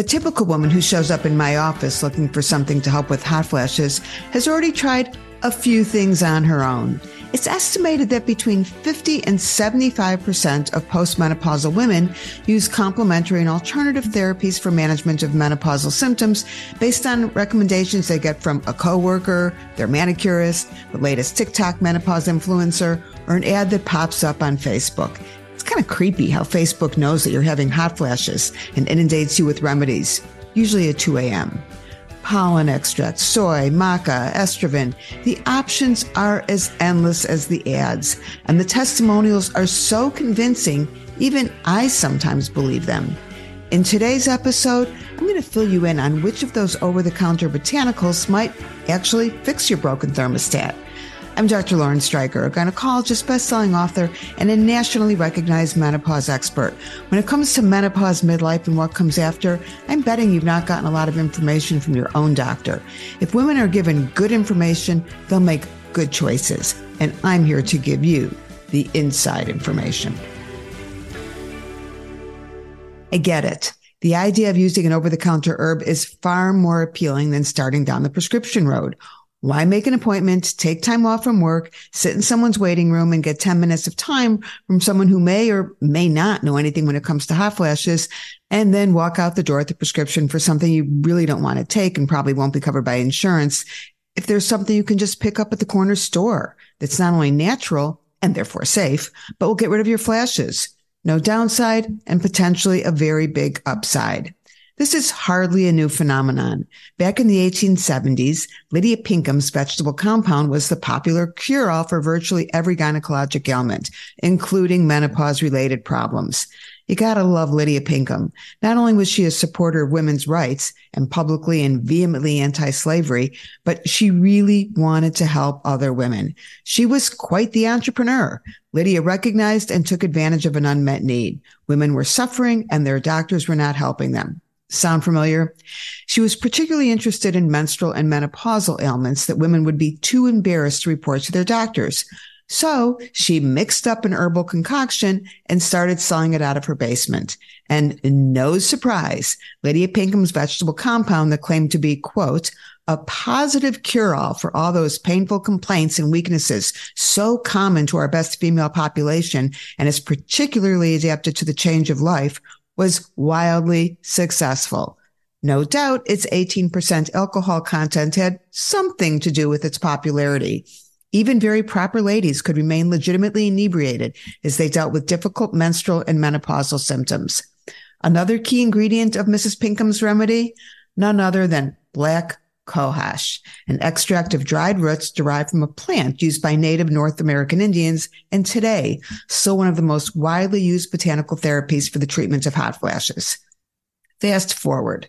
The typical woman who shows up in my office looking for something to help with hot flashes has already tried a few things on her own. It's estimated that between 50 and 75% of postmenopausal women use complementary and alternative therapies for management of menopausal symptoms based on recommendations they get from a coworker, their manicurist, the latest TikTok menopause influencer, or an ad that pops up on Facebook. Kind of creepy how Facebook knows that you're having hot flashes and inundates you with remedies, usually at 2 a.m pollen extract, soy, maca, estrogen. The options are as endless as the ads, and the testimonials are so convincing, even I sometimes believe them. In today's episode, I'm going to fill you in on which of those over the counter botanicals might actually fix your broken thermostat. I'm Dr. Lauren Streicher, a gynecologist, best-selling author, and a nationally recognized menopause expert. When it comes to menopause, midlife, and what comes after, I'm betting you've not gotten a lot of information from your own doctor. If women are given good information, they'll make good choices. And I'm here to give you the inside information. I get it. The idea of using an over the counter herb is far more appealing than starting down the prescription road why make an appointment, take time off from work, sit in someone's waiting room and get 10 minutes of time from someone who may or may not know anything when it comes to hot flashes and then walk out the door with the prescription for something you really don't want to take and probably won't be covered by insurance. If there's something you can just pick up at the corner store that's not only natural and therefore safe, but will get rid of your flashes. No downside and potentially a very big upside. This is hardly a new phenomenon. Back in the 1870s, Lydia Pinkham's vegetable compound was the popular cure-all for virtually every gynecologic ailment, including menopause related problems. You gotta love Lydia Pinkham. Not only was she a supporter of women's rights and publicly and vehemently anti-slavery, but she really wanted to help other women. She was quite the entrepreneur. Lydia recognized and took advantage of an unmet need. Women were suffering and their doctors were not helping them. Sound familiar? She was particularly interested in menstrual and menopausal ailments that women would be too embarrassed to report to their doctors. So she mixed up an herbal concoction and started selling it out of her basement. And no surprise, Lydia Pinkham's vegetable compound that claimed to be, quote, a positive cure all for all those painful complaints and weaknesses so common to our best female population and is particularly adapted to the change of life was wildly successful. No doubt its 18% alcohol content had something to do with its popularity. Even very proper ladies could remain legitimately inebriated as they dealt with difficult menstrual and menopausal symptoms. Another key ingredient of Mrs. Pinkham's remedy, none other than black cohosh, an extract of dried roots derived from a plant used by native North American Indians and today still one of the most widely used botanical therapies for the treatment of hot flashes. Fast forward.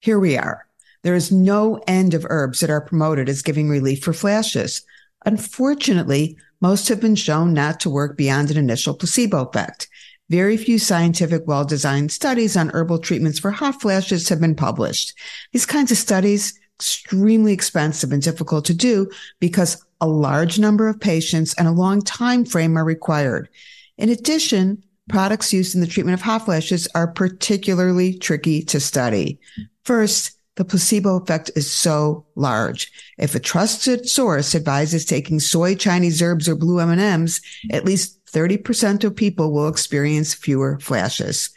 Here we are. There is no end of herbs that are promoted as giving relief for flashes. Unfortunately, most have been shown not to work beyond an initial placebo effect. Very few scientific, well-designed studies on herbal treatments for hot flashes have been published. These kinds of studies extremely expensive and difficult to do because a large number of patients and a long time frame are required. In addition, products used in the treatment of hot flashes are particularly tricky to study. First, the placebo effect is so large. If a trusted source advises taking soy Chinese herbs or blue M&Ms, at least 30% of people will experience fewer flashes.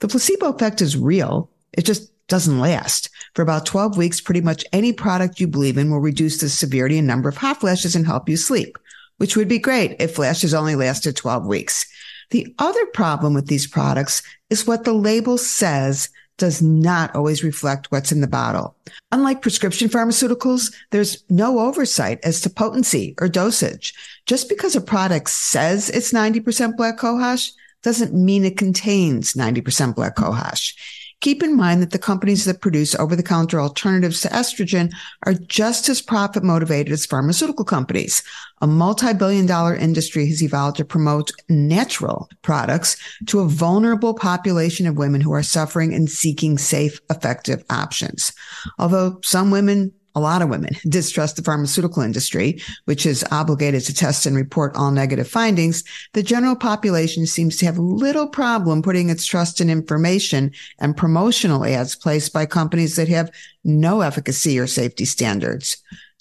The placebo effect is real. It just doesn't last. For about 12 weeks, pretty much any product you believe in will reduce the severity and number of hot flashes and help you sleep, which would be great if flashes only lasted 12 weeks. The other problem with these products is what the label says does not always reflect what's in the bottle. Unlike prescription pharmaceuticals, there's no oversight as to potency or dosage. Just because a product says it's 90% black cohosh doesn't mean it contains 90% black cohosh. Keep in mind that the companies that produce over the counter alternatives to estrogen are just as profit motivated as pharmaceutical companies. A multi-billion dollar industry has evolved to promote natural products to a vulnerable population of women who are suffering and seeking safe, effective options. Although some women a lot of women distrust the pharmaceutical industry, which is obligated to test and report all negative findings, the general population seems to have little problem putting its trust in information and promotional ads placed by companies that have no efficacy or safety standards.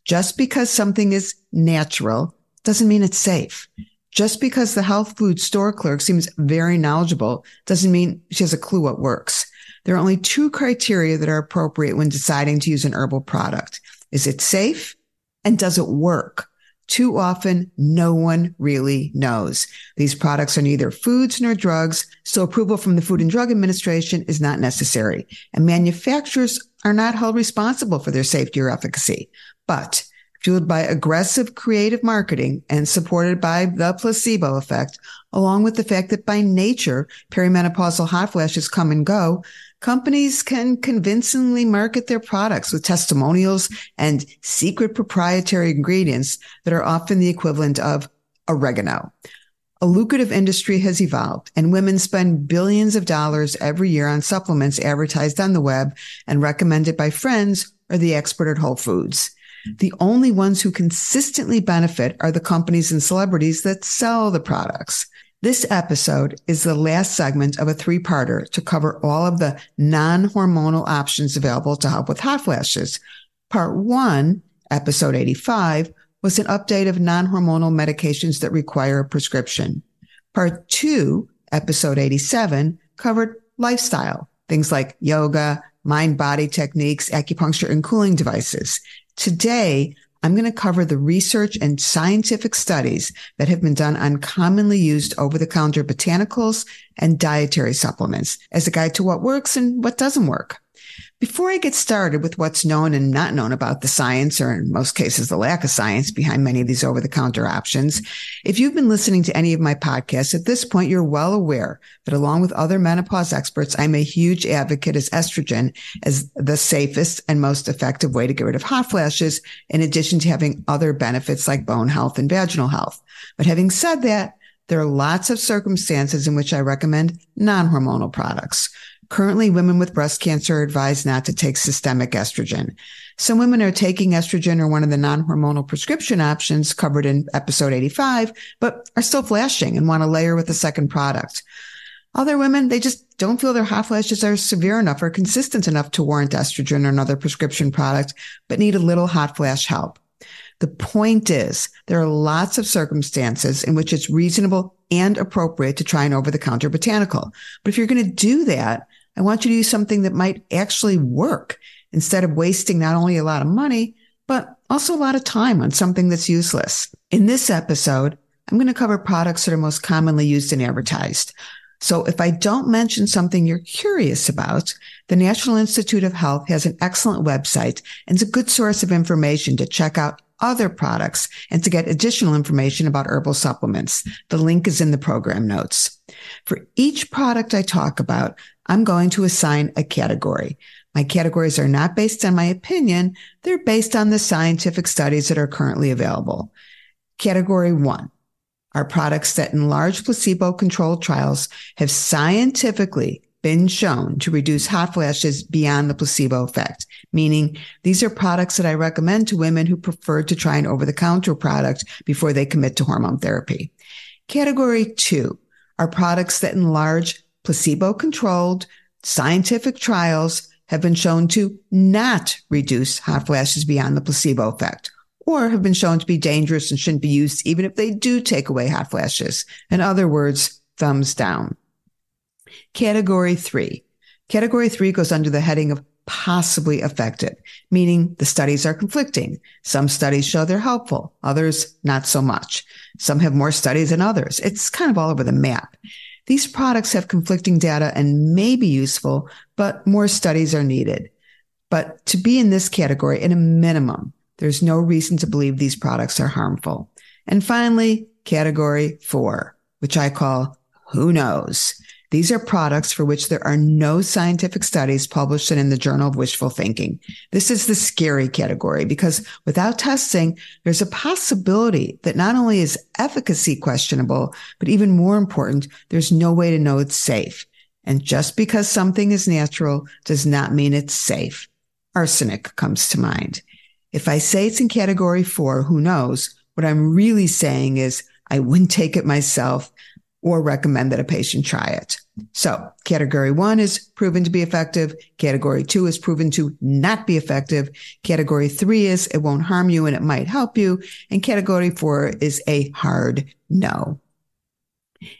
Just because something is natural doesn't mean it's safe. Just because the health food store clerk seems very knowledgeable doesn't mean she has a clue what works. There are only two criteria that are appropriate when deciding to use an herbal product. Is it safe? And does it work? Too often, no one really knows. These products are neither foods nor drugs, so approval from the Food and Drug Administration is not necessary. And manufacturers are not held responsible for their safety or efficacy. But fueled by aggressive creative marketing and supported by the placebo effect, along with the fact that by nature, perimenopausal hot flashes come and go, companies can convincingly market their products with testimonials and secret proprietary ingredients that are often the equivalent of oregano. A lucrative industry has evolved and women spend billions of dollars every year on supplements advertised on the web and recommended by friends or the expert at Whole Foods. The only ones who consistently benefit are the companies and celebrities that sell the products. This episode is the last segment of a three parter to cover all of the non hormonal options available to help with hot flashes. Part one, episode 85, was an update of non hormonal medications that require a prescription. Part two, episode 87, covered lifestyle, things like yoga, mind body techniques, acupuncture, and cooling devices. Today, I'm going to cover the research and scientific studies that have been done on commonly used over the counter botanicals and dietary supplements as a guide to what works and what doesn't work. Before I get started with what's known and not known about the science, or in most cases, the lack of science behind many of these over the counter options, if you've been listening to any of my podcasts at this point, you're well aware that along with other menopause experts, I'm a huge advocate as estrogen as the safest and most effective way to get rid of hot flashes, in addition to having other benefits like bone health and vaginal health. But having said that, there are lots of circumstances in which I recommend non-hormonal products. Currently, women with breast cancer are advised not to take systemic estrogen. Some women are taking estrogen or one of the non-hormonal prescription options covered in episode 85, but are still flashing and want to layer with a second product. Other women, they just don't feel their hot flashes are severe enough or consistent enough to warrant estrogen or another prescription product, but need a little hot flash help. The point is there are lots of circumstances in which it's reasonable and appropriate to try an over the counter botanical. But if you're going to do that, I want you to do something that might actually work instead of wasting not only a lot of money, but also a lot of time on something that's useless. In this episode, I'm going to cover products that are most commonly used and advertised. So if I don't mention something you're curious about, the National Institute of Health has an excellent website and it's a good source of information to check out other products and to get additional information about herbal supplements. The link is in the program notes. For each product I talk about, I'm going to assign a category. My categories are not based on my opinion. They're based on the scientific studies that are currently available. Category one are products that in large placebo controlled trials have scientifically been shown to reduce hot flashes beyond the placebo effect, meaning these are products that I recommend to women who prefer to try an over the counter product before they commit to hormone therapy. Category two are products that in large placebo controlled scientific trials have been shown to not reduce hot flashes beyond the placebo effect or have been shown to be dangerous and shouldn't be used even if they do take away hot flashes. In other words, thumbs down. Category three. Category three goes under the heading of possibly effective, meaning the studies are conflicting. Some studies show they're helpful, others not so much. Some have more studies than others. It's kind of all over the map. These products have conflicting data and may be useful, but more studies are needed. But to be in this category, at a minimum, there's no reason to believe these products are harmful. And finally, category four, which I call who knows. These are products for which there are no scientific studies published in the Journal of Wishful Thinking. This is the scary category because without testing, there's a possibility that not only is efficacy questionable, but even more important, there's no way to know it's safe. And just because something is natural does not mean it's safe. Arsenic comes to mind. If I say it's in category four, who knows? What I'm really saying is I wouldn't take it myself or recommend that a patient try it. So category one is proven to be effective. Category two is proven to not be effective. Category three is it won't harm you and it might help you. And category four is a hard no.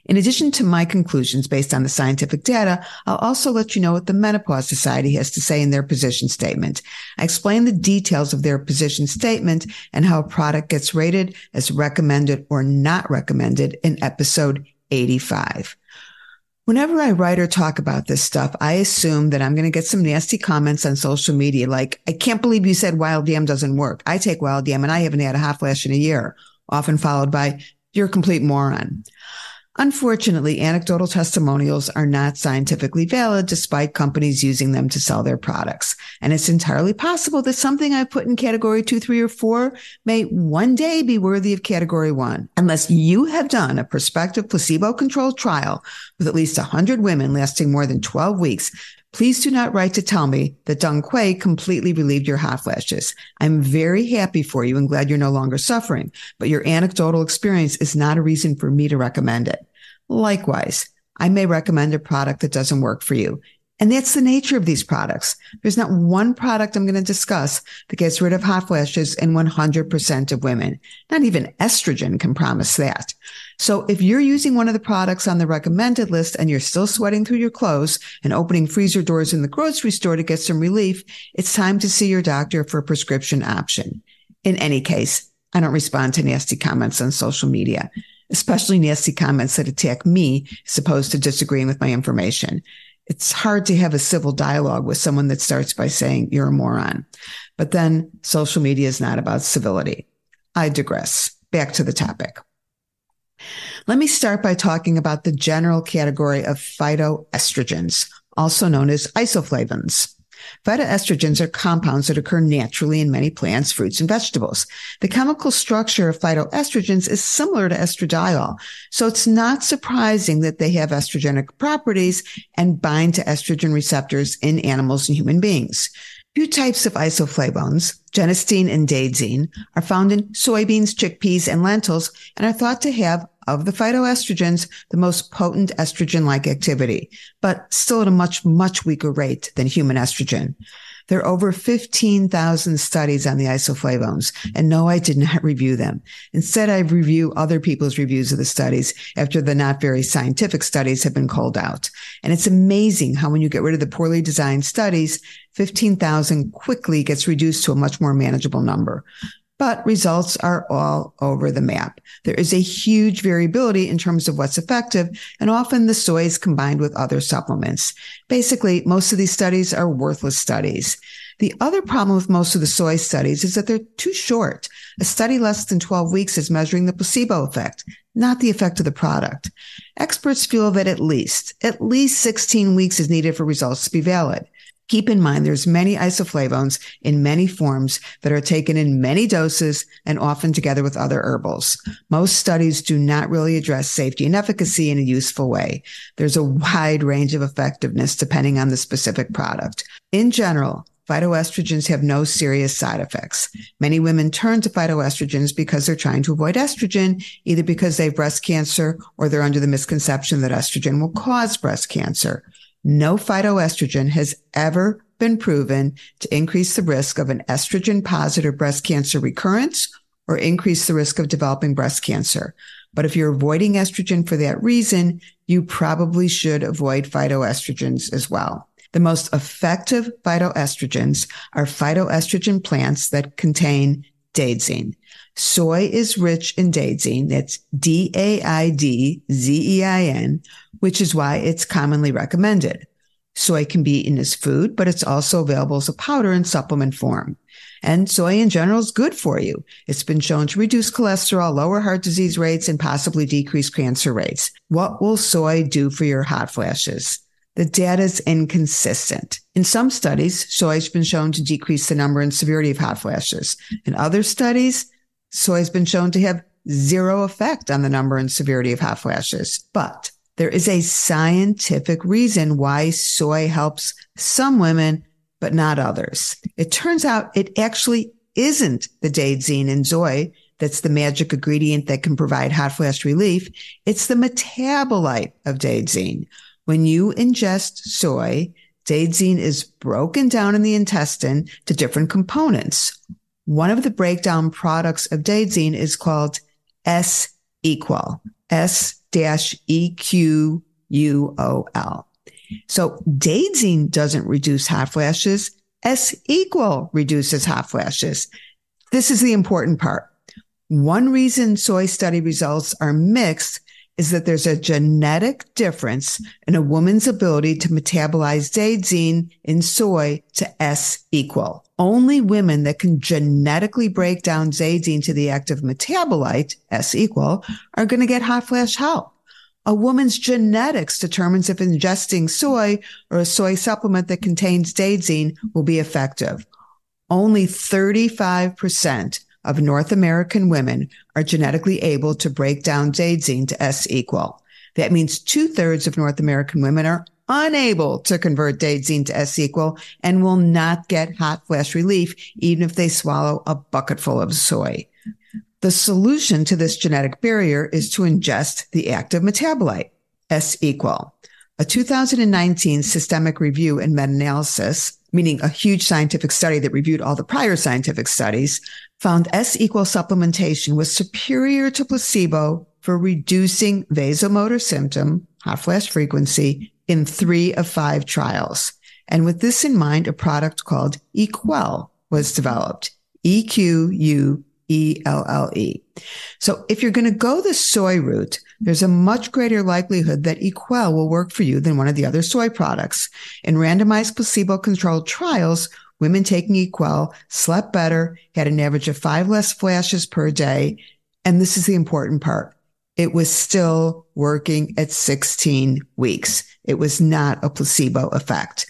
In addition to my conclusions based on the scientific data, I'll also let you know what the Menopause Society has to say in their position statement. I explain the details of their position statement and how a product gets rated as recommended or not recommended in episode 85. Whenever I write or talk about this stuff, I assume that I'm going to get some nasty comments on social media like, I can't believe you said wild yam doesn't work. I take wild yam and I haven't had a hot flash in a year, often followed by, you're a complete moron. Unfortunately, anecdotal testimonials are not scientifically valid despite companies using them to sell their products. And it's entirely possible that something I put in category two, three, or four may one day be worthy of category one, unless you have done a prospective placebo controlled trial with at least 100 women lasting more than 12 weeks. Please do not write to tell me that Dong Quai completely relieved your hot flashes. I'm very happy for you and glad you're no longer suffering, but your anecdotal experience is not a reason for me to recommend it. Likewise, I may recommend a product that doesn't work for you. And that's the nature of these products. There's not one product I'm going to discuss that gets rid of hot flashes in 100% of women. Not even estrogen can promise that. So if you're using one of the products on the recommended list and you're still sweating through your clothes and opening freezer doors in the grocery store to get some relief, it's time to see your doctor for a prescription option. In any case, I don't respond to nasty comments on social media especially nasty comments that attack me as opposed to disagreeing with my information. It's hard to have a civil dialogue with someone that starts by saying you're a moron. But then social media is not about civility. I digress. Back to the topic. Let me start by talking about the general category of phytoestrogens, also known as isoflavones. Phytoestrogens are compounds that occur naturally in many plants, fruits, and vegetables. The chemical structure of phytoestrogens is similar to estradiol, so it's not surprising that they have estrogenic properties and bind to estrogen receptors in animals and human beings. Two types of isoflavones, genistein and daidzein, are found in soybeans, chickpeas, and lentils and are thought to have of the phytoestrogens, the most potent estrogen-like activity, but still at a much, much weaker rate than human estrogen. There are over 15,000 studies on the isoflavones, and no, I did not review them. Instead, I review other people's reviews of the studies after the not very scientific studies have been called out. And it's amazing how when you get rid of the poorly designed studies, 15,000 quickly gets reduced to a much more manageable number but results are all over the map. There is a huge variability in terms of what's effective, and often the soy is combined with other supplements. Basically, most of these studies are worthless studies. The other problem with most of the soy studies is that they're too short. A study less than 12 weeks is measuring the placebo effect, not the effect of the product. Experts feel that at least, at least 16 weeks is needed for results to be valid. Keep in mind there's many isoflavones in many forms that are taken in many doses and often together with other herbals. Most studies do not really address safety and efficacy in a useful way. There's a wide range of effectiveness depending on the specific product. In general, phytoestrogens have no serious side effects. Many women turn to phytoestrogens because they're trying to avoid estrogen, either because they have breast cancer or they're under the misconception that estrogen will cause breast cancer. No phytoestrogen has ever been proven to increase the risk of an estrogen positive breast cancer recurrence or increase the risk of developing breast cancer. But if you're avoiding estrogen for that reason, you probably should avoid phytoestrogens as well. The most effective phytoestrogens are phytoestrogen plants that contain daidzein. Soy is rich in daidzein. That's D-A-I-D-Z-E-I-N, which is why it's commonly recommended. Soy can be eaten as food, but it's also available as a powder in supplement form. And soy in general is good for you. It's been shown to reduce cholesterol, lower heart disease rates, and possibly decrease cancer rates. What will soy do for your hot flashes? The data is inconsistent. In some studies, soy has been shown to decrease the number and severity of hot flashes. In other studies, soy has been shown to have zero effect on the number and severity of hot flashes. But there is a scientific reason why soy helps some women, but not others. It turns out it actually isn't the daidzein in soy that's the magic ingredient that can provide hot flash relief. It's the metabolite of daidzein. When you ingest soy, daidzein is broken down in the intestine to different components. One of the breakdown products of daidzein is called S equal, S dash E Q U O L. So daidzein doesn't reduce hot flashes. S equal reduces hot flashes. This is the important part. One reason soy study results are mixed is that there's a genetic difference in a woman's ability to metabolize daidzein in soy to S-equol. Only women that can genetically break down daidzein to the active metabolite, S-equol, are going to get hot flash help. A woman's genetics determines if ingesting soy or a soy supplement that contains daidzein will be effective. Only 35% of North American women are genetically able to break down daidzein to S-equol. That means two thirds of North American women are unable to convert daidzein to S-equol and will not get hot flash relief even if they swallow a bucketful of soy. The solution to this genetic barrier is to ingest the active metabolite, S-equol. A 2019 systemic review and meta-analysis, meaning a huge scientific study that reviewed all the prior scientific studies, found S-equol supplementation was superior to placebo for reducing vasomotor symptom, hot flash frequency in three of five trials. And with this in mind, a product called Equelle was developed. E Q U E L L E. So if you're going to go the soy route, there's a much greater likelihood that Equelle will work for you than one of the other soy products. In randomized placebo controlled trials, women taking Equelle slept better, had an average of five less flashes per day. And this is the important part. It was still working at 16 weeks. It was not a placebo effect.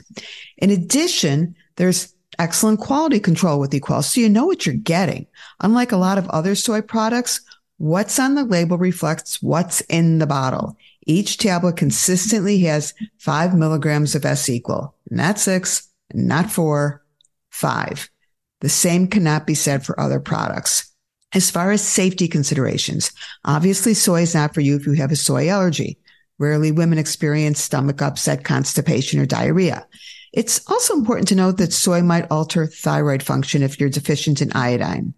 In addition, there's excellent quality control with Equelle. So you know what you're getting. Unlike a lot of other soy products, what's on the label reflects what's in the bottle. Each tablet consistently has five milligrams of S-equol, not six, not four, five. The same cannot be said for other products. As far as safety considerations, obviously soy is not for you if you have a soy allergy. Rarely women experience stomach upset, constipation, or diarrhea. It's also important to note that soy might alter thyroid function if you're deficient in iodine.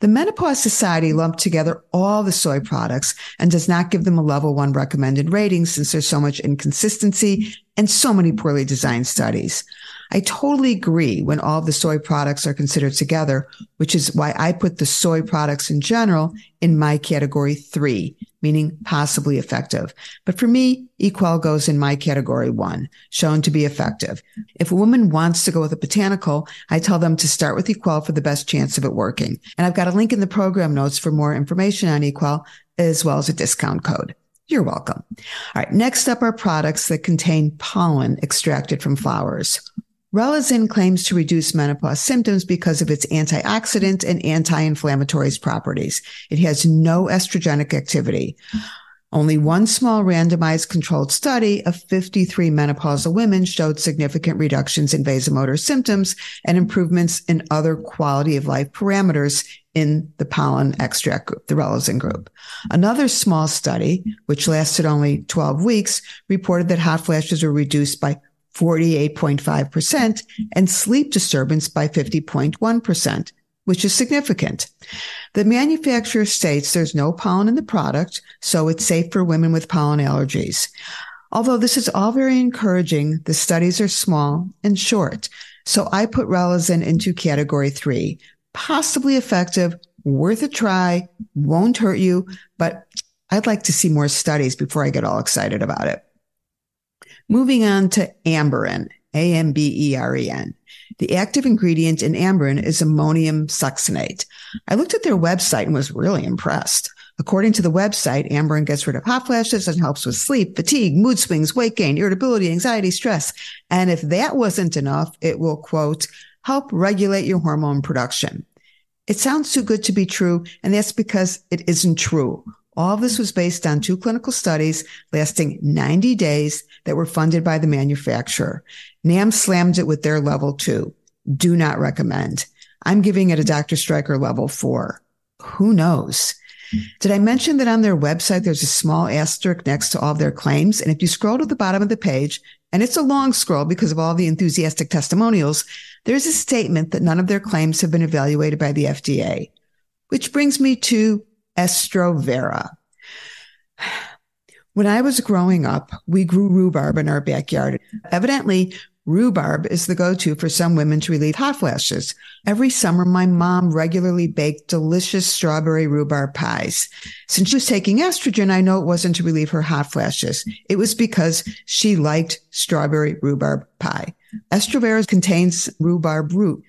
The Menopause Society lumped together all the soy products and does not give them a level one recommended rating since there's so much inconsistency and so many poorly designed studies. I totally agree when all the soy products are considered together, which is why I put the soy products in general in my category three, meaning possibly effective. But for me, Equelle goes in my category one, shown to be effective. If a woman wants to go with a botanical, I tell them to start with Equelle for the best chance of it working. And I've got a link in the program notes for more information on Equelle, as well as a discount code. You're welcome. All right. Next up are products that contain pollen extracted from flowers. Relizen claims to reduce menopause symptoms because of its antioxidant and anti-inflammatory properties. It has no estrogenic activity. Only one small randomized controlled study of 53 menopausal women showed significant reductions in vasomotor symptoms and improvements in other quality of life parameters in the pollen extract group, the Relizen group. Another small study, which lasted only 12 weeks, reported that hot flashes were reduced by 48.5% and sleep disturbance by 50.1%, which is significant. The manufacturer states there's no pollen in the product, so it's safe for women with pollen allergies. Although this is all very encouraging, the studies are small and short. So I put Relizen into category three, possibly effective, worth a try, won't hurt you, but I'd like to see more studies before I get all excited about it. Moving on to Amberen, A-M-B-E-R-E-N. The active ingredient in Amberen is ammonium succinate. I looked at their website and was really impressed. According to the website, Amberen gets rid of hot flashes and helps with sleep, fatigue, mood swings, weight gain, irritability, anxiety, stress. And if that wasn't enough, it will quote, help regulate your hormone production. It sounds too good to be true, and that's because it isn't true. All of this was based on two clinical studies lasting 90 days that were funded by the manufacturer. NAMS slammed it with their level two. Do not recommend. I'm giving it a Dr. Streicher level four. Who knows? Did I mention that on their website, there's a small asterisk next to all of their claims? And if you scroll to the bottom of the page, and it's a long scroll because of all the enthusiastic testimonials, there's a statement that none of their claims have been evaluated by the FDA, which brings me to Estrovera. When I was growing up, we grew rhubarb in our backyard. Evidently, Rhubarb is the go-to for some women to relieve hot flashes. Every summer, my mom regularly baked delicious strawberry rhubarb pies. Since she was taking estrogen, I know it wasn't to relieve her hot flashes. It was because she liked strawberry rhubarb pie. Estrovera contains rhubarb root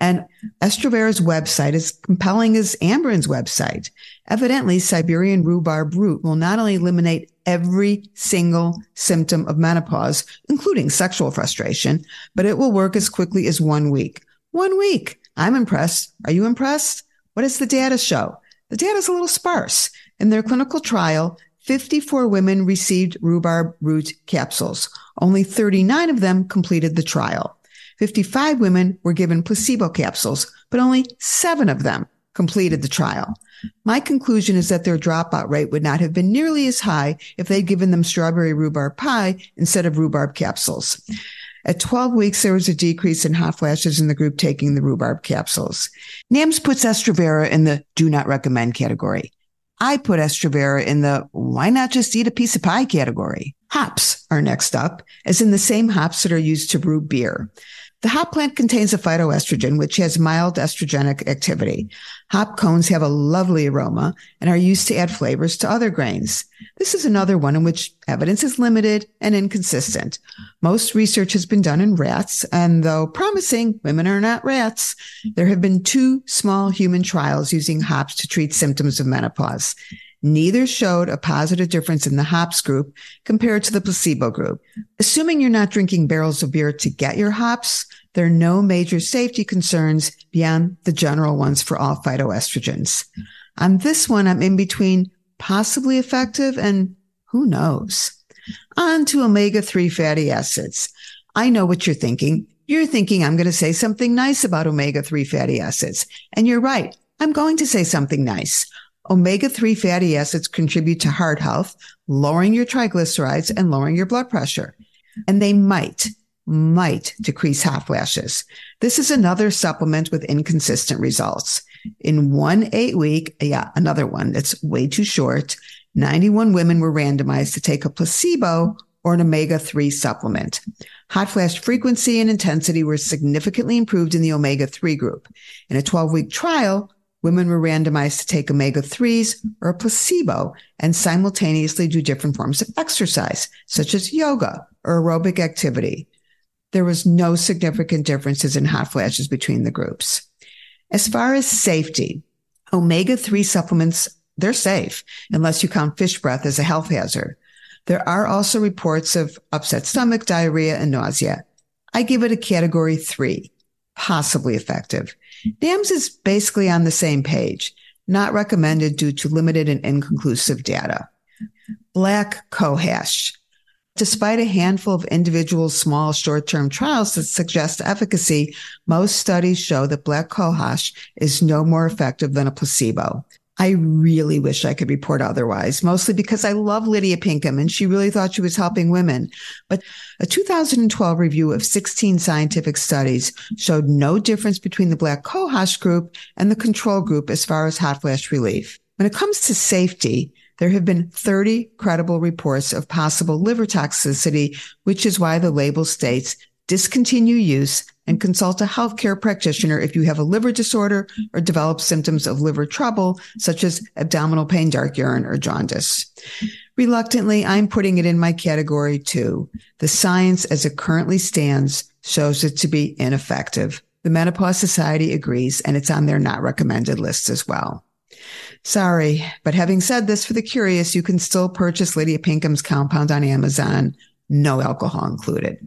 and Estrovera's website is compelling as Amberen's website. Evidently, Siberian rhubarb root will not only eliminate every single symptom of menopause, including sexual frustration, but it will work as quickly as one week. One week. I'm impressed. Are you impressed? What does the data show? The data is a little sparse. In their clinical trial, 54 women received rhubarb root capsules. Only 39 of them completed the trial. 55 women were given placebo capsules, but only seven of them completed the trial. My conclusion is that their dropout rate would not have been nearly as high if they'd given them strawberry rhubarb pie instead of rhubarb capsules. At 12 weeks, there was a decrease in hot flashes in the group taking the rhubarb capsules. NAMS puts Estrovera in the do not recommend category. I put Estrovera in the why not just eat a piece of pie category. Hops are next up, as in the same hops that are used to brew beer. The hop plant contains a phytoestrogen, which has mild estrogenic activity. Hop cones have a lovely aroma and are used to add flavors to other grains. This is another one in which evidence is limited and inconsistent. Most research has been done in rats, and though promising, women are not rats. There have been two small human trials using hops to treat symptoms of menopause. Neither showed a positive difference in the hops group compared to the placebo group. Assuming you're not drinking barrels of beer to get your hops, there are no major safety concerns beyond the general ones for all phytoestrogens. On this one, I'm in between possibly effective and who knows. On to omega-3 fatty acids. I know what you're thinking. You're thinking I'm going to say something nice about omega-3 fatty acids. And you're right. I'm going to say something nice. Omega 3 fatty acids contribute to heart health, lowering your triglycerides and lowering your blood pressure. And they might, might decrease hot flashes. This is another supplement with inconsistent results. In one eight week, yeah, another one that's way too short, 91 women were randomized to take a placebo or an omega 3 supplement. Hot flash frequency and intensity were significantly improved in the omega 3 group. In a 12 week trial, women were randomized to take omega 3s or a placebo and simultaneously do different forms of exercise, such as yoga or aerobic activity. There was no significant differences in hot flashes between the groups. As far as safety, omega 3 supplements, they're safe unless you count fish breath as a health hazard. There are also reports of upset stomach, diarrhea, and nausea. I give it a category three, possibly effective. NAMS is basically on the same page, not recommended due to limited and inconclusive data. Black cohosh. Despite a handful of individual small short-term trials that suggest efficacy, most studies show that black cohosh is no more effective than a placebo. I really wish I could report otherwise, mostly because I love Lydia Pinkham and she really thought she was helping women. But a 2012 review of 16 scientific studies showed no difference between the black cohosh group and the control group as far as hot flash relief. When it comes to safety, there have been 30 credible reports of possible liver toxicity, which is why the label states discontinue use and consult a healthcare practitioner if you have a liver disorder or develop symptoms of liver trouble, such as abdominal pain, dark urine, or jaundice. Reluctantly, I'm putting it in my category two. The science as it currently stands shows it to be ineffective. The Menopause Society agrees, and it's on their not recommended list as well. Sorry, but having said this, for the curious, you can still purchase Lydia Pinkham's compound on Amazon, no alcohol included.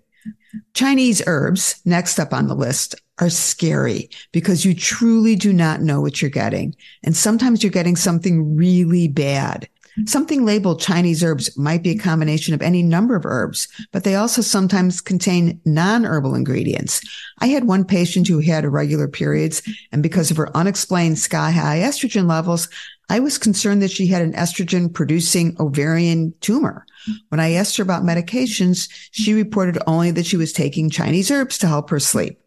Chinese herbs, next up on the list, are scary because you truly do not know what you're getting. And sometimes you're getting something really bad. Something labeled Chinese herbs might be a combination of any number of herbs, but they also sometimes contain non-herbal ingredients. I had one patient who had irregular periods, and because of her unexplained sky high estrogen levels, I was concerned that she had an estrogen producing ovarian tumor. When I asked her about medications, she reported only that she was taking Chinese herbs to help her sleep.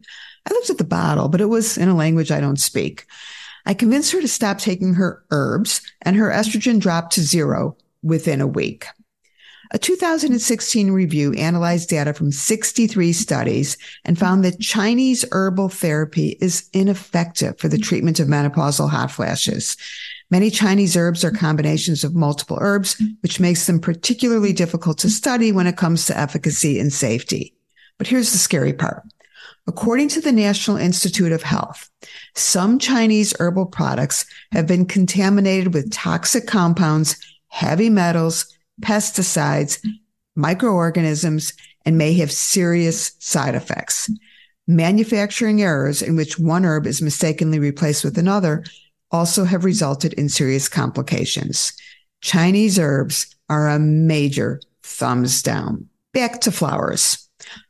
I looked at the bottle, but it was in a language I don't speak. I convinced her to stop taking her herbs and her estrogen dropped to zero within a week. A 2016 review analyzed data from 63 studies and found that Chinese herbal therapy is ineffective for the treatment of menopausal hot flashes. Many Chinese herbs are combinations of multiple herbs, which makes them particularly difficult to study when it comes to efficacy and safety. But here's the scary part. According to the National Institute of Health, some Chinese herbal products have been contaminated with toxic compounds, heavy metals, pesticides, microorganisms, and may have serious side effects. Manufacturing errors in which one herb is mistakenly replaced with another also have resulted in serious complications. Chinese herbs are a major thumbs down. Back to flowers.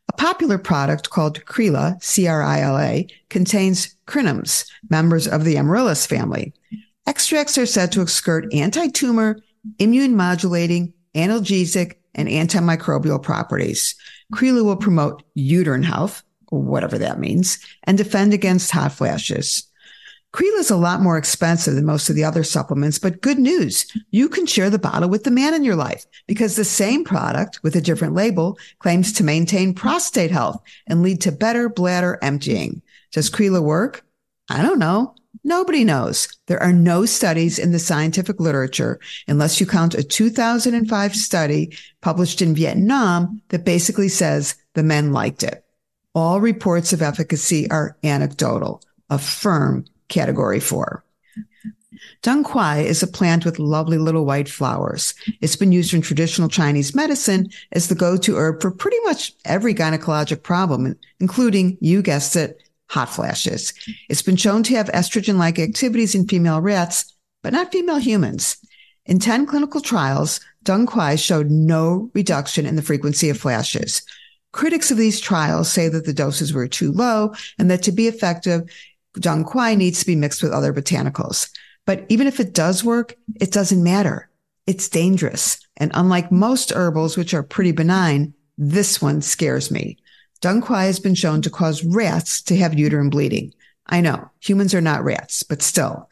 A popular product called Crila, C-R-I-L-A, contains crinums, members of the amaryllis family. Extracts are said to exert anti-tumor, immune modulating, analgesic, and antimicrobial properties. Crila will promote uterine health, whatever that means, and defend against hot flashes. Crila is a lot more expensive than most of the other supplements, but good news. You can share the bottle with the man in your life because the same product with a different label claims to maintain prostate health and lead to better bladder emptying. Does Crila work? I don't know. Nobody knows. There are no studies in the scientific literature unless you count a 2005 study published in Vietnam that basically says the men liked it. All reports of efficacy are anecdotal. A firm category four. Dong Quai is a plant with lovely little white flowers. It's been used in traditional Chinese medicine as the go-to herb for pretty much every gynecologic problem, including, you guessed it, hot flashes. It's been shown to have estrogen-like activities in female rats, but not female humans. In 10 clinical trials, Dong Quai showed no reduction in the frequency of flashes. Critics of these trials say that the doses were too low and that to be effective, Dong Quai needs to be mixed with other botanicals. But even if it does work, it doesn't matter. It's dangerous. And unlike most herbals, which are pretty benign, this one scares me. Dong Quai has been shown to cause rats to have uterine bleeding. I know humans are not rats, but still.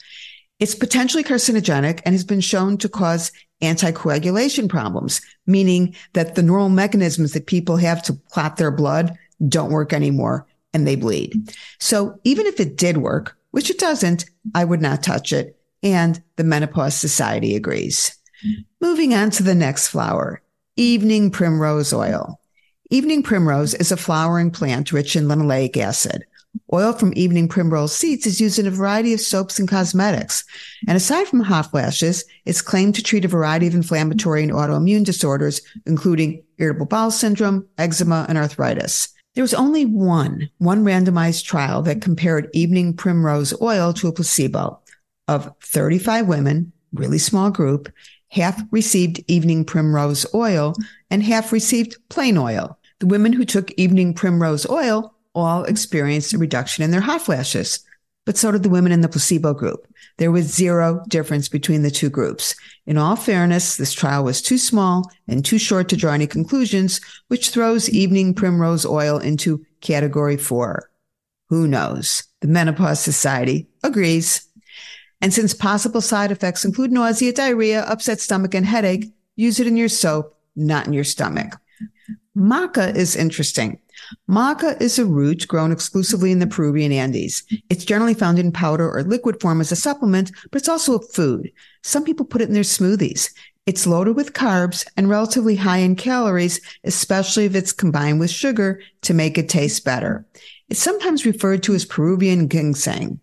It's potentially carcinogenic and has been shown to cause anticoagulation problems, meaning that the normal mechanisms that people have to clot their blood don't work anymore and they bleed. So even if it did work, which it doesn't, I would not touch it. And the Menopause Society agrees. Moving on to the next flower, evening primrose oil. Evening primrose is a flowering plant rich in linoleic acid. Oil from evening primrose seeds is used in a variety of soaps and cosmetics. And aside from hot flashes, it's claimed to treat a variety of inflammatory and autoimmune disorders, including irritable bowel syndrome, eczema, and arthritis. There was only one, one randomized trial that compared evening primrose oil to a placebo of 35 women, really small group, half received evening primrose oil and half received plain oil. The women who took evening primrose oil all experienced a reduction in their hot flashes, but so did the women in the placebo group. There was zero difference between the two groups. In all fairness, this trial was too small and too short to draw any conclusions, which throws evening primrose oil into category four. Who knows? The Menopause Society agrees. And since possible side effects include nausea, diarrhea, upset stomach, and headache, use it in your soap, not in your stomach. Maca is interesting. Maca is a root grown exclusively in the Peruvian Andes. It's generally found in powder or liquid form as a supplement, but it's also a food. Some people put it in their smoothies. It's loaded with carbs and relatively high in calories, especially if it's combined with sugar to make it taste better. It's sometimes referred to as Peruvian ginseng.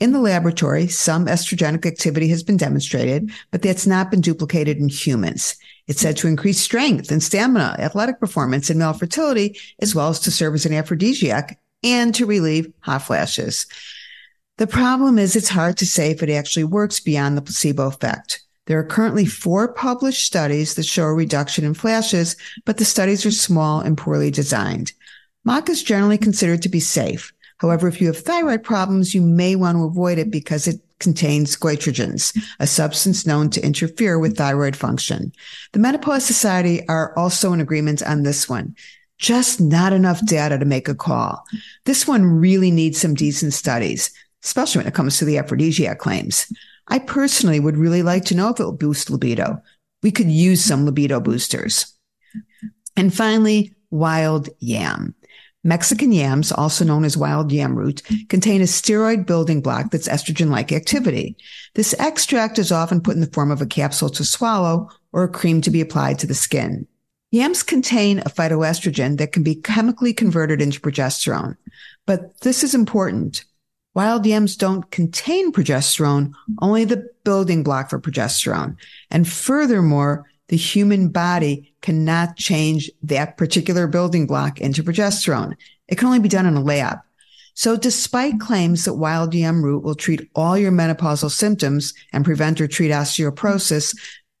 In the laboratory, some estrogenic activity has been demonstrated, but that's not been duplicated in humans. It's said to increase strength and stamina, athletic performance, and male fertility, as well as to serve as an aphrodisiac and to relieve hot flashes. The problem is it's hard to say if it actually works beyond the placebo effect. There are currently four published studies that show a reduction in flashes, but the studies are small and poorly designed. Maca is generally considered to be safe. However, if you have thyroid problems, you may want to avoid it because it contains goitrogens, a substance known to interfere with thyroid function. The Menopause Society are also in agreement on this one. Just not enough data to make a call. This one really needs some decent studies, especially when it comes to the aphrodisiac claims. I personally would really like to know if it will boost libido. We could use some libido boosters. And finally, wild yam. Mexican yams, also known as wild yam root, contain a steroid building block that's estrogen like activity. This extract is often put in the form of a capsule to swallow or a cream to be applied to the skin. Yams contain a phytoestrogen that can be chemically converted into progesterone. But this is important. Wild yams don't contain progesterone, only the building block for progesterone. And furthermore, the human body cannot change that particular building block into progesterone. It can only be done in a lab. So despite claims that wild yam root will treat all your menopausal symptoms and prevent or treat osteoporosis,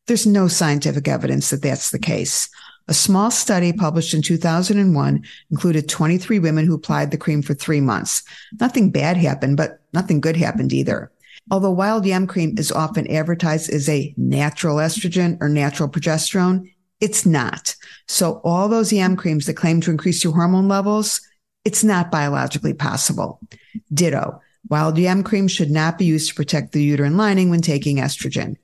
there's no scientific evidence that that's the case. A small study published in 2001 included 23 women who applied the cream for three months. Nothing bad happened, but nothing good happened either. Although wild yam cream is often advertised as a natural estrogen or natural progesterone, it's not. So all those yam creams that claim to increase your hormone levels, it's not biologically possible. Ditto. Wild yam cream should not be used to protect the uterine lining when taking estrogen.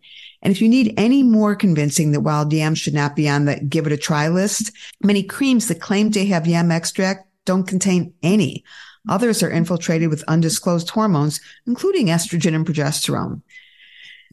And if you need any more convincing that wild yam should not be on the give it a try list, many creams that claim to have yam extract don't contain any. Others are infiltrated with undisclosed hormones, including estrogen and progesterone.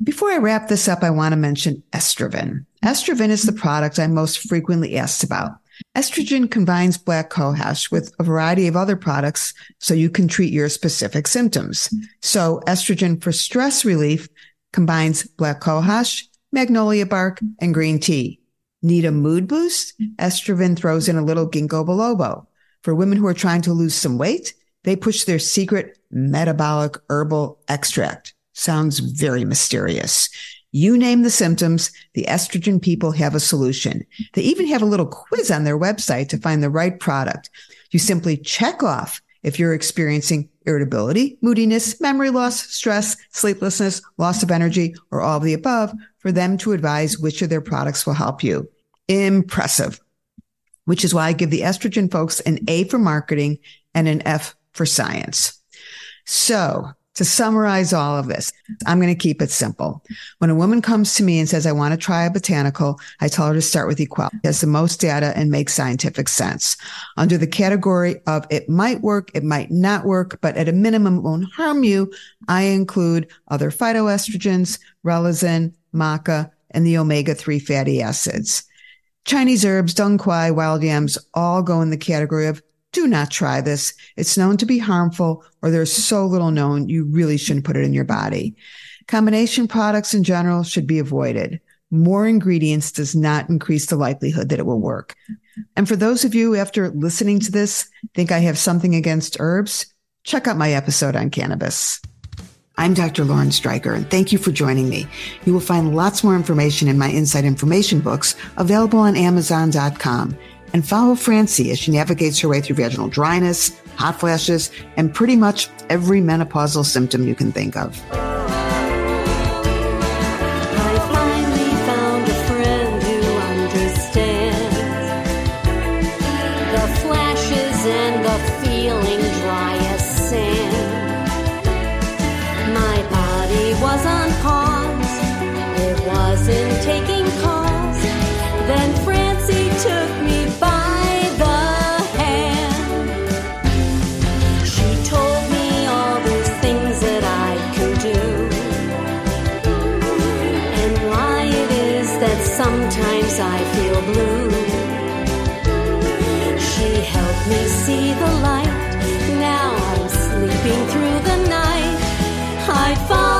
Before I wrap this up, I want to mention Estroven. Estroven is the product I'm most frequently asked about. Estroven combines black cohosh with a variety of other products so you can treat your specific symptoms. So Estroven for stress relief combines black cohosh, magnolia bark, and green tea. Need a mood boost? Estroven throws in a little ginkgo biloba. For women who are trying to lose some weight, they push their secret metabolic herbal extract. Sounds very mysterious. You name the symptoms, the Estroven people have a solution. They even have a little quiz on their website to find the right product. You simply check off if you're experiencing irritability, moodiness, memory loss, stress, sleeplessness, loss of energy, or all of the above for them to advise which of their products will help you. Impressive. Which is why I give the Estroven folks an A for marketing and an F for science. So to summarize all of this, I'm going to keep it simple. When a woman comes to me and says, I want to try a botanical, I tell her to start with Equelle. It has the most data and makes scientific sense. Under the category of it might work, it might not work, but at a minimum won't harm you, I include other phytoestrogens, Relizen, maca, and the omega-3 fatty acids. Chinese herbs, dong quai, wild yams all go in the category of do not try this. It's known to be harmful or there's so little known you really shouldn't put it in your body. Combination products in general should be avoided. More ingredients does not increase the likelihood that it will work. And for those of you after listening to this think I have something against herbs, check out my episode on cannabis. I'm Dr. Lauren Streicher, and thank you for joining me. You will find lots more information in my Inside Information books available on Amazon.com and follow Francie as she navigates her way through vaginal dryness, hot flashes, and pretty much every menopausal symptom you can think of. me see the light. Now I'm sleeping through the night. I find